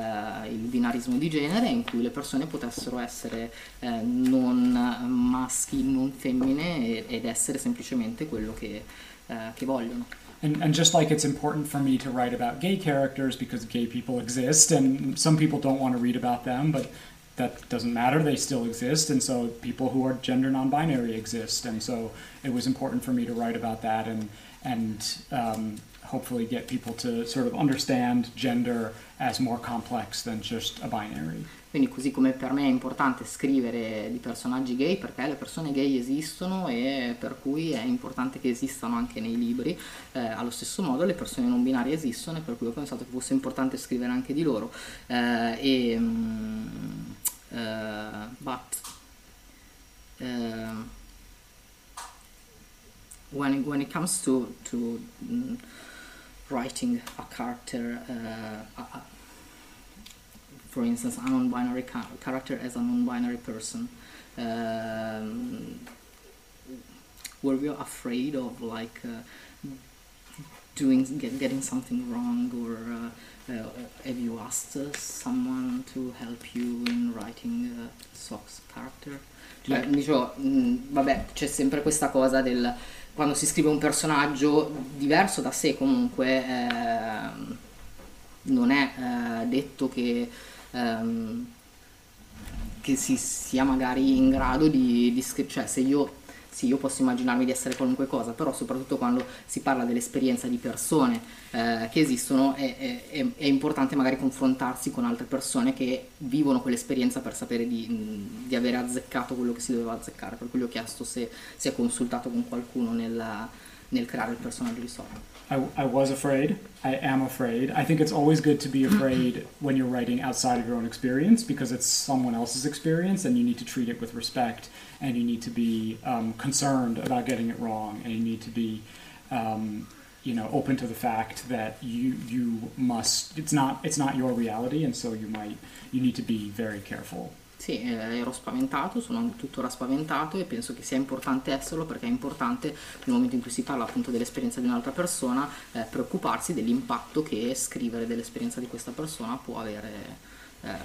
il, binarismo di genere in cui le persone potessero essere eh, non maschi, non femmine ed essere semplicemente quello che, eh, che vogliono. And, and, just like it's important for me to write about gay characters because gay people exist and some people don't want to read about them, but that doesn't matter, they still exist, and so people who are gender non binary exist, and so it was important for me to write about that and, and um, hopefully get people to sort of understand gender as more complex than just a binary. Quindi così come per me è importante scrivere di personaggi gay perché le persone gay esistono e per cui è importante che esistano anche nei libri, eh, allo stesso modo le persone non binarie esistono e per cui ho pensato che fosse importante scrivere anche di loro. Eh, e, um, uh, but, uh, when, when it comes to, to um, writing a character, uh, a, a, for instance, a non-binary character as a non-binary person. Um, were you afraid of like uh, doing get, getting something wrong or uh, uh, have you asked uh, someone to help you in writing Sox character? Cioè, dicevo, mh, vabbè, c'è sempre questa cosa del quando si scrive un personaggio diverso da sé comunque ehm, non è eh, detto che, ehm, che si sia magari in grado di, di scrivere, cioè se io sì, io posso immaginarmi di essere qualunque cosa, però soprattutto quando si parla dell'esperienza di persone eh, che esistono è, è, è, importante magari confrontarsi con altre persone che vivono quell'esperienza per sapere di, di avere azzeccato quello che si doveva azzeccare. Per cui gli ho chiesto se si è consultato con qualcuno nel, nel creare il personaggio di Sora. I, I was afraid. I am afraid. I think it's always good to be afraid when you're writing outside of your own experience because it's someone else's experience and you need to treat it with respect and you need to be um, concerned about getting it wrong and you need to be um, you know open to the fact that you you must it's not it's not your reality and so you might you need to be very careful. Sì, eh, ero spaventato, sono tuttora spaventato e penso che sia importante esserlo perché è importante nel momento in cui si parla appunto dell'esperienza di un'altra persona eh, preoccuparsi dell'impatto che scrivere dell'esperienza di questa persona può avere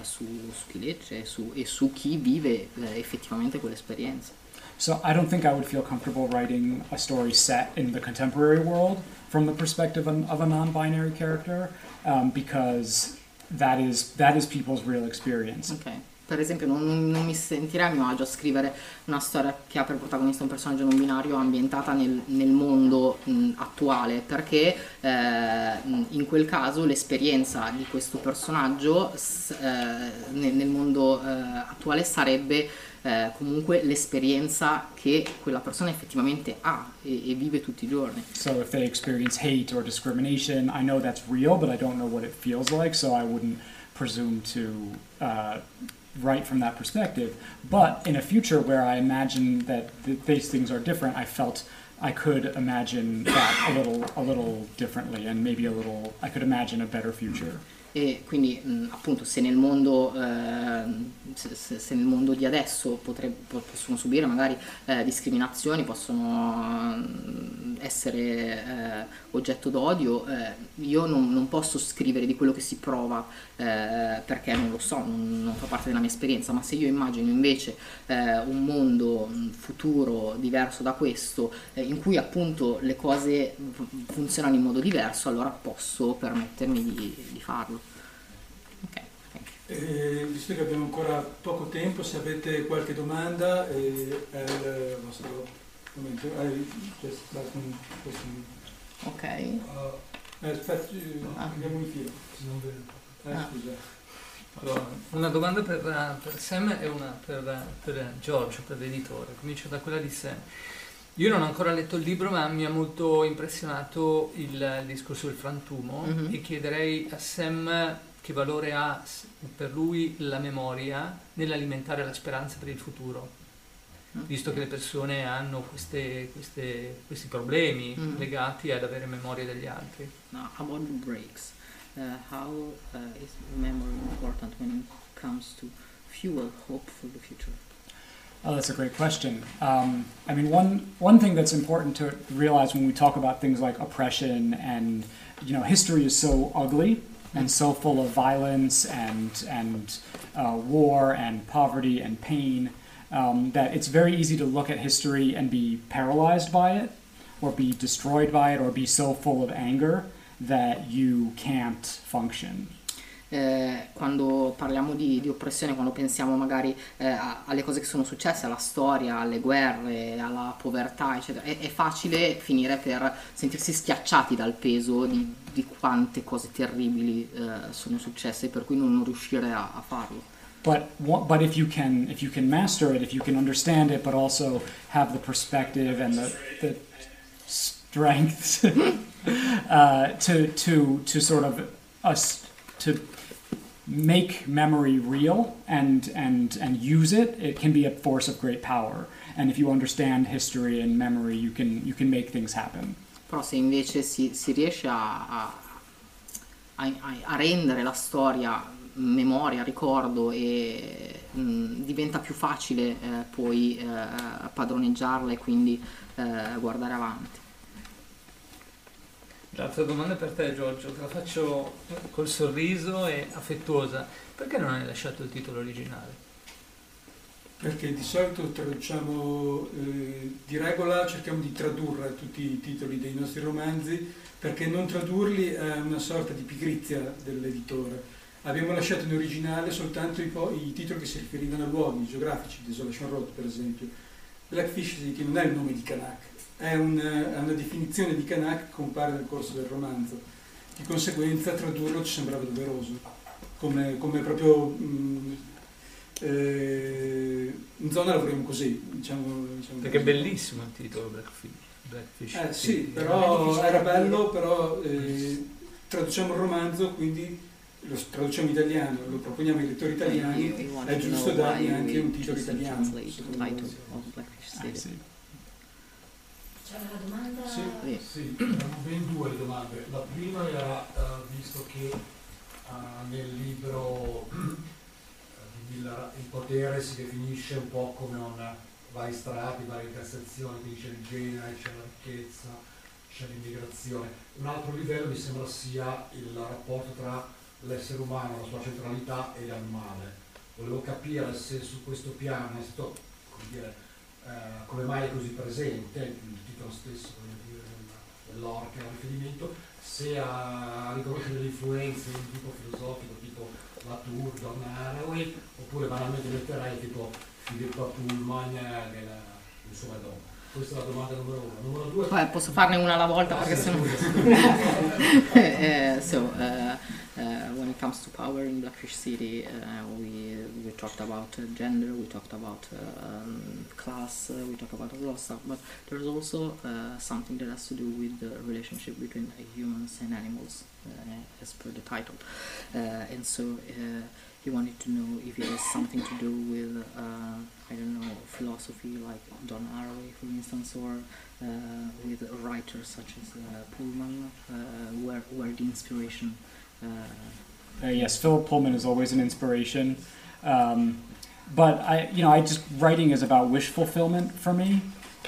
su, su, chi legge su, e su chi vive eh, effettivamente quell'esperienza. So I don't think I would feel comfortable writing a story set in the contemporary world from the perspective of a non-binary character um, because that is that is people's real experience. Okay. Per esempio non, non, mi sentirei a mio agio a scrivere una storia che ha per protagonista un personaggio non binario ambientata nel, nel mondo mh, attuale perché eh, in quel caso l'esperienza di questo personaggio s- eh, nel, nel, mondo eh, attuale sarebbe eh, comunque l'esperienza che quella persona effettivamente ha e, e, vive tutti i giorni. So if they experience hate or discrimination, I know that's real, but I don't know what it feels like, so I wouldn't presume to uh, right from that perspective. But in a future where I imagine that th- these things are different, I felt I could imagine that a little, a little differently, and maybe a little. I could imagine a better future. E quindi mh, appunto se nel, mondo, eh, se, se nel mondo di adesso potreb- possono subire magari eh, discriminazioni, possono essere eh, oggetto d'odio, eh, io non, non, posso scrivere di quello che si prova eh, perché non lo so, non, non, fa parte della mia esperienza, ma se io immagino invece eh, un mondo futuro diverso da questo, in cui appunto le cose funzionano in modo diverso, allora posso permettermi di, di farlo. Eh, visto che abbiamo ancora poco tempo, se avete qualche domanda eh, è il vostro momento. Eh, ok. Uh, aspetta, ah. andiamo in fila. Eh, ah. Allora, una domanda per, per, Sam e una per, per Giorgio, per l'editore. Comincio da quella di Sam. Io non ho ancora letto il libro, ma mi ha molto impressionato il, il discorso del frantumo mm-hmm. e chiederei a Sam che valore ha per lui la memoria nell'alimentare la speranza per il futuro, mm. visto che le persone hanno queste, queste, questi problemi mm. legati ad avere memoria degli altri. Now, about breaks, uh, how uh, is memory important when it comes to fuel hope for the future? Oh, that's a great question. Um, I mean, one one thing that's important to realize when we talk about things like oppression and you know, history is so ugly and so full of violence and and uh, war and poverty and pain um, that it's very easy to look at history and be paralyzed by it, or be destroyed by it, or be so full of anger that you can't function. eh, quando parliamo di, di, oppressione, quando pensiamo magari eh, alle cose che sono successe, alla storia, alle guerre, alla povertà, eccetera, è, è facile finire per sentirsi schiacciati dal peso di, di quante cose terribili eh, sono successe, per cui non, non riuscire a, a farlo. But but if you can if you can master it, if you can understand it, but also have the perspective and the, the strength uh, to to to sort of us to make memory real and, and, and use it, it can be a force of great power. And if you understand history and memory, you can, you can make things happen. Però se invece si, si riesce a, a, a, rendere la storia memoria, ricordo e mh, diventa più facile eh, poi eh, padroneggiarla e quindi eh, guardare avanti. L'altra domanda per te Giorgio, te la faccio col sorriso e affettuosa. Perché non hai lasciato il titolo originale? Perché di solito traduciamo, eh, di regola cerchiamo di tradurre tutti i titoli dei nostri romanzi, perché non tradurli è una sorta di pigrizia dell'editore Abbiamo lasciato in originale soltanto i, i titoli che si riferivano a luoghi geografici, Desolation Road per esempio. Blackfish non è il nome di Kanak, è, un, è una definizione di Kanak che compare nel corso del romanzo. Di conseguenza tradurlo ci sembrava doveroso, come, come proprio... Mh, eh, in zona lavoriamo così, diciamo, diciamo Perché è bellissimo il titolo Blackfish. Blackfish eh, sì, però era bello, però eh, traduciamo il romanzo, quindi lo traduciamo in italiano, lo proponiamo ai lettori italiani, è giusto dargli anche un titolo italiano. Sì. Una domanda? Sì, sì, erano ben due le domande. La prima era, uh, visto che uh, nel libro il, il, potere si definisce un po' come un vari strati, varie cassazioni, quindi c'è il genere, c'è la ricchezza, c'è l'immigrazione. Un altro livello mi sembra sia il rapporto tra l'essere umano, la sua centralità e l'animale. Volevo capire se su questo piano è stato, come, dire, eh, come mai è così presente, il titolo stesso dire, dell'orca, il riferimento, se a riconoscere delle influenze di tipo filosofico, tipo Latour, Don Haraway, oppure banalmente letterari tipo Filippo Pullman, della, insomma, Don. Questa è la domanda numero uno. Numero due. Poi posso farne una alla volta ah, perché sì, sennò. uh, so, uh, uh, when it comes to power in Blackfish City, we we talked about gender, we talked about um, class, we talked about a lot of stuff, but there's also something that has to do with the relationship between humans and animals, as per the title, and so he wanted to know if it has something to do with uh, I don't know philosophy like Don Haraway for instance or uh, with writers such as uh, Pullman uh, where, where the inspiration uh, yes Philip Pullman is always an inspiration. Um, but I you know I just writing is about wish fulfillment for me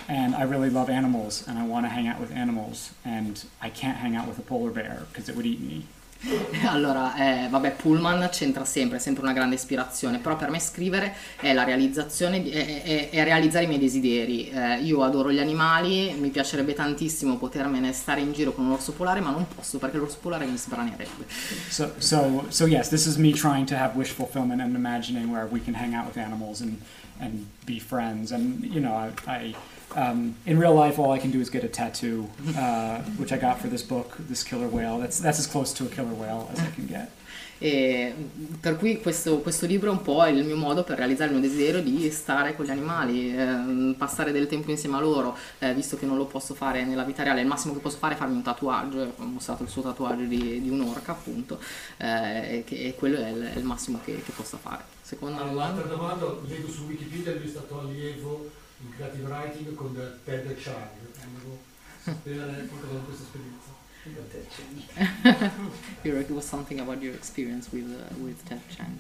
and I really love animals and I want to hang out with animals and I can't hang out with a polar bear because it would eat me Allora, eh, vabbè, Pullman c'entra sempre, è sempre una grande ispirazione, però per me scrivere è realizzazione, è, è, è realizzare i miei desideri. Eh, io adoro gli animali, mi piacerebbe tantissimo potermene stare in giro con un orso polare, ma non posso perché l'orso polare mi sbranerebbe. So, so, so yes, this is me trying to have wish fulfillment and imagining where we can hang out with animals and, and be friends. And, you know, I, I Um, in real life, all I can do is get a tattoo, uh, which I got for this book, this killer whale. That's, that's as close to a killer whale as I can get. E per cui questo, questo, libro è un po' il mio modo per realizzare il mio desiderio di stare con gli animali, eh, passare del tempo insieme a loro, eh, visto che non lo posso fare nella vita reale, il massimo che posso fare è farmi un tatuaggio, ho mostrato il suo tatuaggio di, di un'orca appunto, eh, che, e quello è il, è il massimo che, che, posso fare. Seconda domanda. L'altra domanda, leggo su Wikipedia, lui è stato allievo in creative writing con Ted Chiang, volevo sapere qualcosa di questa esperienza. it was something about your experience with uh, with Ted Chiang.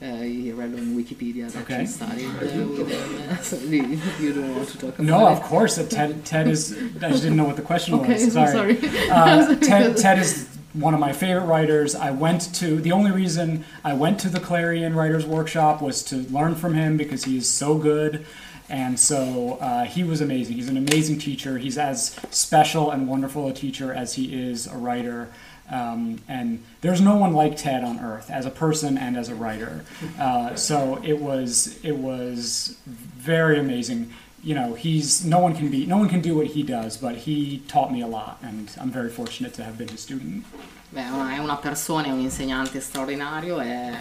Uh, he read on Wikipedia that okay. you studied uh, with him. so you don't want to talk about no, it? of course. Ted, Ted is. I just didn't know what the question okay, was. Sorry. sorry. Uh, Ted, Ted is one of my favorite writers. I went to the only reason I went to the Clarion Writers Workshop was to learn from him because he is so good. And so uh, he was amazing. He's an amazing teacher. He's as special and wonderful a teacher as he is a writer. Um, and there's no one like Ted on earth as a person and as a writer. Uh, so it was it was very amazing. You know, he's no one can be no one can do what he does, but he taught me a lot, and I'm very fortunate to have been his student. Beh, è una persona, è un insegnante straordinario, è,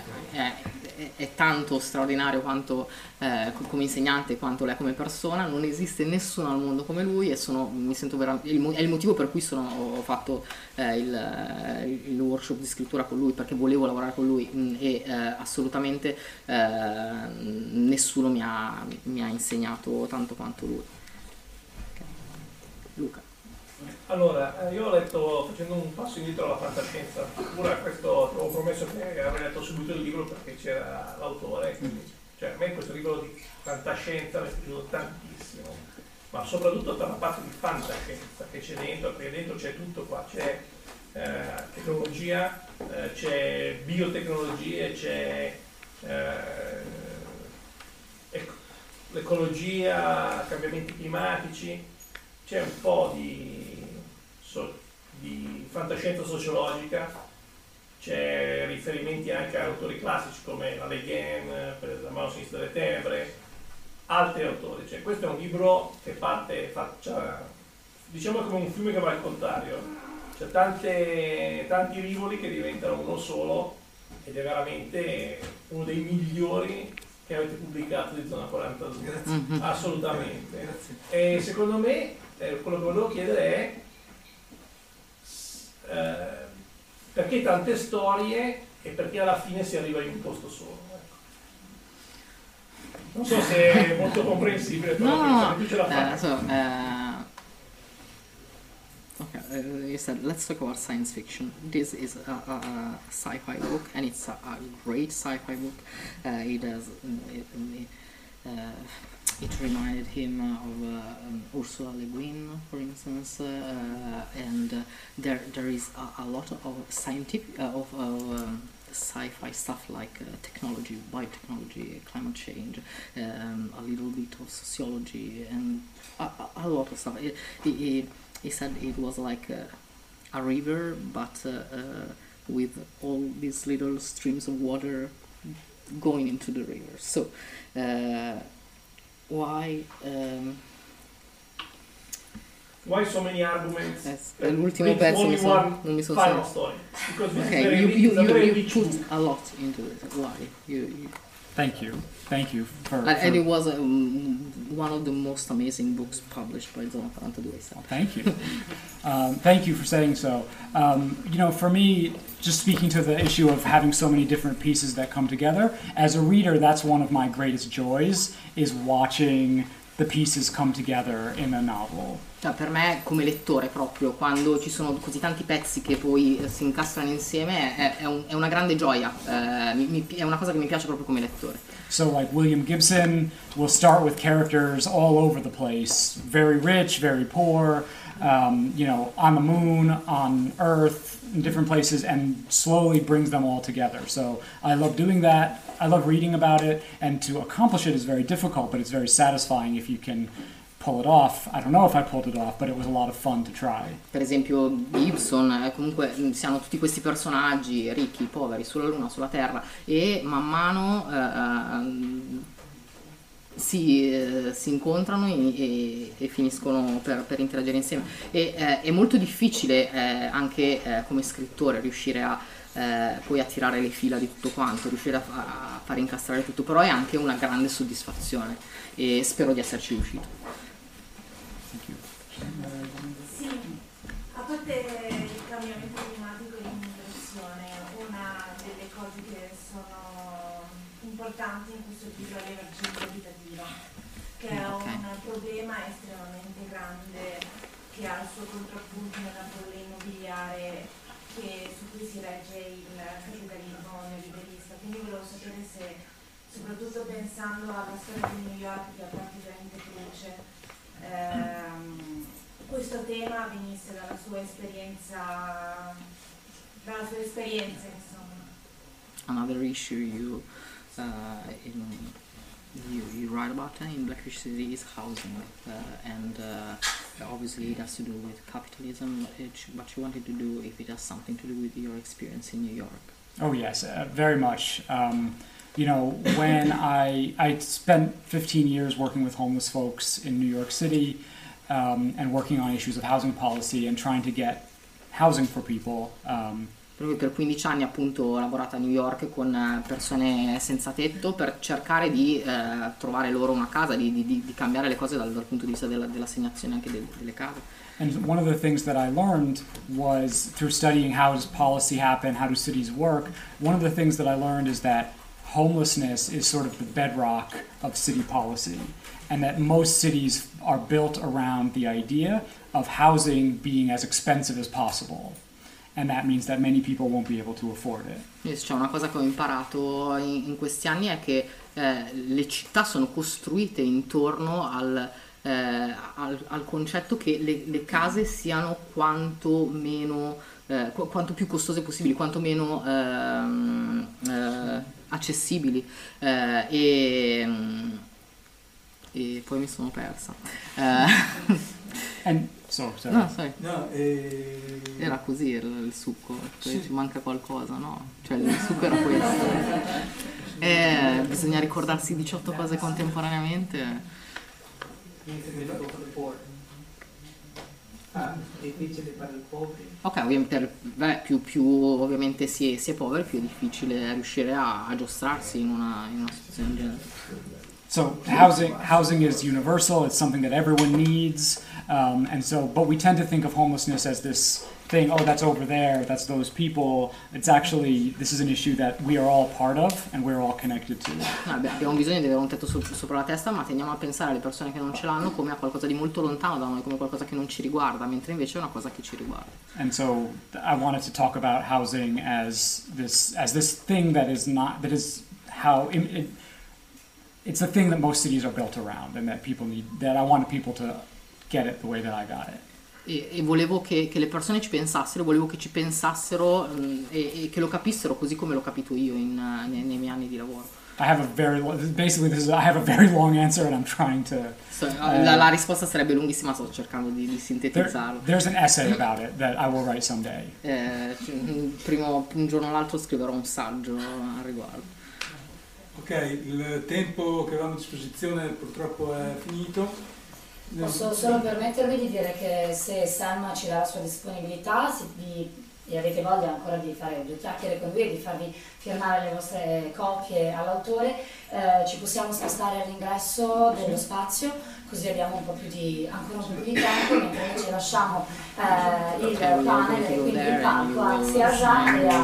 è, è tanto straordinario quanto eh, come insegnante quanto lei come persona, non esiste nessuno al mondo come lui e sono, mi sento veramente, è il motivo per cui sono, ho fatto eh, il, il, workshop di scrittura con lui, perché volevo lavorare con lui mh, mm, e eh, assolutamente eh, nessuno mi ha, mi ha, insegnato tanto quanto lui. Okay. Luca. Allora, eh, io ho letto, facendo un passo indietro alla fantascienza pura, questo ho promesso che avrei letto subito il libro perché c'era l'autore, quindi, cioè, a me questo libro di fantascienza mi è piaciuto tantissimo, ma soprattutto per la parte di fantascienza che c'è dentro, perché dentro c'è tutto qua, c'è eh, tecnologia, eh, c'è biotecnologie, c'è eh, ec- l'ecologia, cambiamenti climatici, c'è un po' di, so- di fantascienza sociologica, c'è riferimenti anche a autori classici come la Le Guin, per la mano sinistra delle tenebre, altri autori. Cioè, questo è un libro che parte, faccia, diciamo come un fiume che va al contrario. C'è tante, tanti rivoli che diventano uno solo ed è veramente uno dei migliori che avete pubblicato di Zona 42. Mhm. Assolutamente. E secondo me eh, quello che volevo chiedere è eh, perché tante storie e perché alla fine si arriva in un posto solo. ecco. Non so se è molto comprensibile, però No, no, tu ce la fai. Uh, so, uh, okay, you said let's talk about science fiction. This is a, a, a sci-fi book, and it's a, a great sci-fi book. Uh, it has, it, uh, it reminded him of uh, um, Ursula Le Guin, for instance, uh, and uh, there there is a, a lot of scientific of. of um, sci-fi stuff like uh, technology, biotechnology, climate change, um, a little bit of sociology, and a, a, lot of stuff. He, he, he said it was like a, a river, but uh, uh, with all these little streams of water going into the river. So, why? Um, Why so many arguments? Yes, But l'ultimo pezzo only mi sono- non mi sono final story. Because this is very you, you, you, you put a lot into it. Why? You, you, Thank you. Thank you for. and, and it was um, one of the most amazing books published by 42. I said. Thank you. um, thank you for saying so. Um, you know, for me, just speaking to the issue of having so many different pieces that come together, as a reader, that's one of my greatest joys is watching the pieces come together in a novel. Cioè, per me, come lettore, proprio quando ci sono così tanti pezzi che poi eh, si incastrano insieme, è, è un- è una grande gioia. Eh, mi- è una cosa che mi piace proprio come lettore. So, like William Gibson will start with characters all over the place, very rich, very poor, um, you know, on the moon, on Earth, in different places, and slowly brings them all together. So, I love doing that. I love reading about it, and to accomplish it is very difficult, but it's very satisfying if you can pull it off. I don't know if I pulled it off, but it was a lot of fun to try. Per esempio Gibson, eh, comunque mh, siamo tutti questi personaggi ricchi, poveri, sulla Luna, sulla Terra e man mano ehm, si, eh, si incontrano e, e- finiscono per, per interagire insieme. E, eh, è molto difficile anche come scrittore riuscire a eh, poi a tirare le fila di tutto quanto, riuscire a, fa- a fare incastrare tutto, però è anche una grande soddisfazione e spero di esserci riuscito. Sì, a parte il cambiamento climatico e l'immigrazione, una delle cose che sono importanti in questo libro è l'emergenza abitativa, che è Ok. un problema estremamente grande che ha il suo contrappunto nella bolla immobiliare che- su cui si regge il capitalismo neoliberista. Quindi volevo sapere se, soprattutto pensando alla storia di New York che è particolarmente cruce, ehm, questo tema venisse dalla sua esperienza, dalla sua esperienza insomma. another issue you uh, in, you, write about in Blackfish City is housing, uh, and uh, obviously it has to do with capitalism. It, but you wanted to do if it has something to do with your experience in New York. Oh yes, uh, very much. Um, you know, when I I spent 15 years working with homeless folks in New York City, um, and working on issues of housing policy and trying to get housing for people. Um, Proprio per 15 anni appunto ho lavorato a New York con eh, persone senza tetto per cercare di eh, trovare loro una casa, di, di- di- cambiare le cose dal, dal punto di vista della- dell'assegnazione anche del- delle case. and one of the things that I learned was through studying how does policy happen, how do cities work. One of the things that I learned is that homelessness is sort of the bedrock of city policy, and that most cities are built around the idea of housing being as expensive as possible. And that means that many people won't be able to afford it. Cioè una cosa che ho imparato in, in questi anni è che eh, le città sono costruite intorno al, eh, al, al concetto che le, le, case siano quanto meno eh, qu- quanto più costose possibili, quanto meno ehm, eh, accessibili eh, e, e, poi mi sono persa. Eh, And, so, no, sorry. No, e... Era così il, il succo, cioè sì. ci manca qualcosa, no? Cioè il succo era questo. Eh, bisogna ricordarsi 18 cose contemporaneamente. Ah, difficile per i poveri. Ok, ovviamente beh, più, più, ovviamente si è, si è, poveri, più è difficile riuscire a, a giostrarsi in una, in una situazione del genere. So housing, housing is universal. It's something that everyone needs, um, and so. But we tend to think of homelessness as this thing. Oh, that's over there. That's those people. It's actually this is an issue that we are all part of, and we're all connected to. Abbiamo bisogno di avere un tetto sopra la testa, ma tendiamo a pensare alle persone che non ce l'hanno come a qualcosa di molto lontano da noi, come qualcosa che non ci riguarda, mentre invece è una cosa che ci riguarda. And so I wanted to talk about housing as this as this thing that is not that is how. It, it, it's the thing that most cities are built around and that people need that I wanted people to get it the way that I got it. E, e volevo che, che, le persone ci pensassero, volevo che ci pensassero mh, e, e, che lo capissero così come l'ho capito io in, nei, nei, miei anni di lavoro. I have a very basically this is I have a very long answer and I'm trying to. So, uh, la, la, risposta sarebbe lunghissima, sto cercando di, di sintetizzarlo. There, there's an essay about it that I will write someday. Eh, primo, un giorno o l'altro scriverò un saggio al riguardo. Ok, il tempo che avevamo a disposizione purtroppo è finito. Posso solo permettermi di dire che se Sam ci dà la sua disponibilità di, e avete voglia ancora di fare due chiacchiere con lui e di farvi firmare le vostre copie all'autore, eh, ci possiamo spostare all'ingresso dello spazio, così abbiamo un po' più di, ancora un po' più di tempo, mentre invece lasciamo eh, il panel e quindi il palco a Sia e a...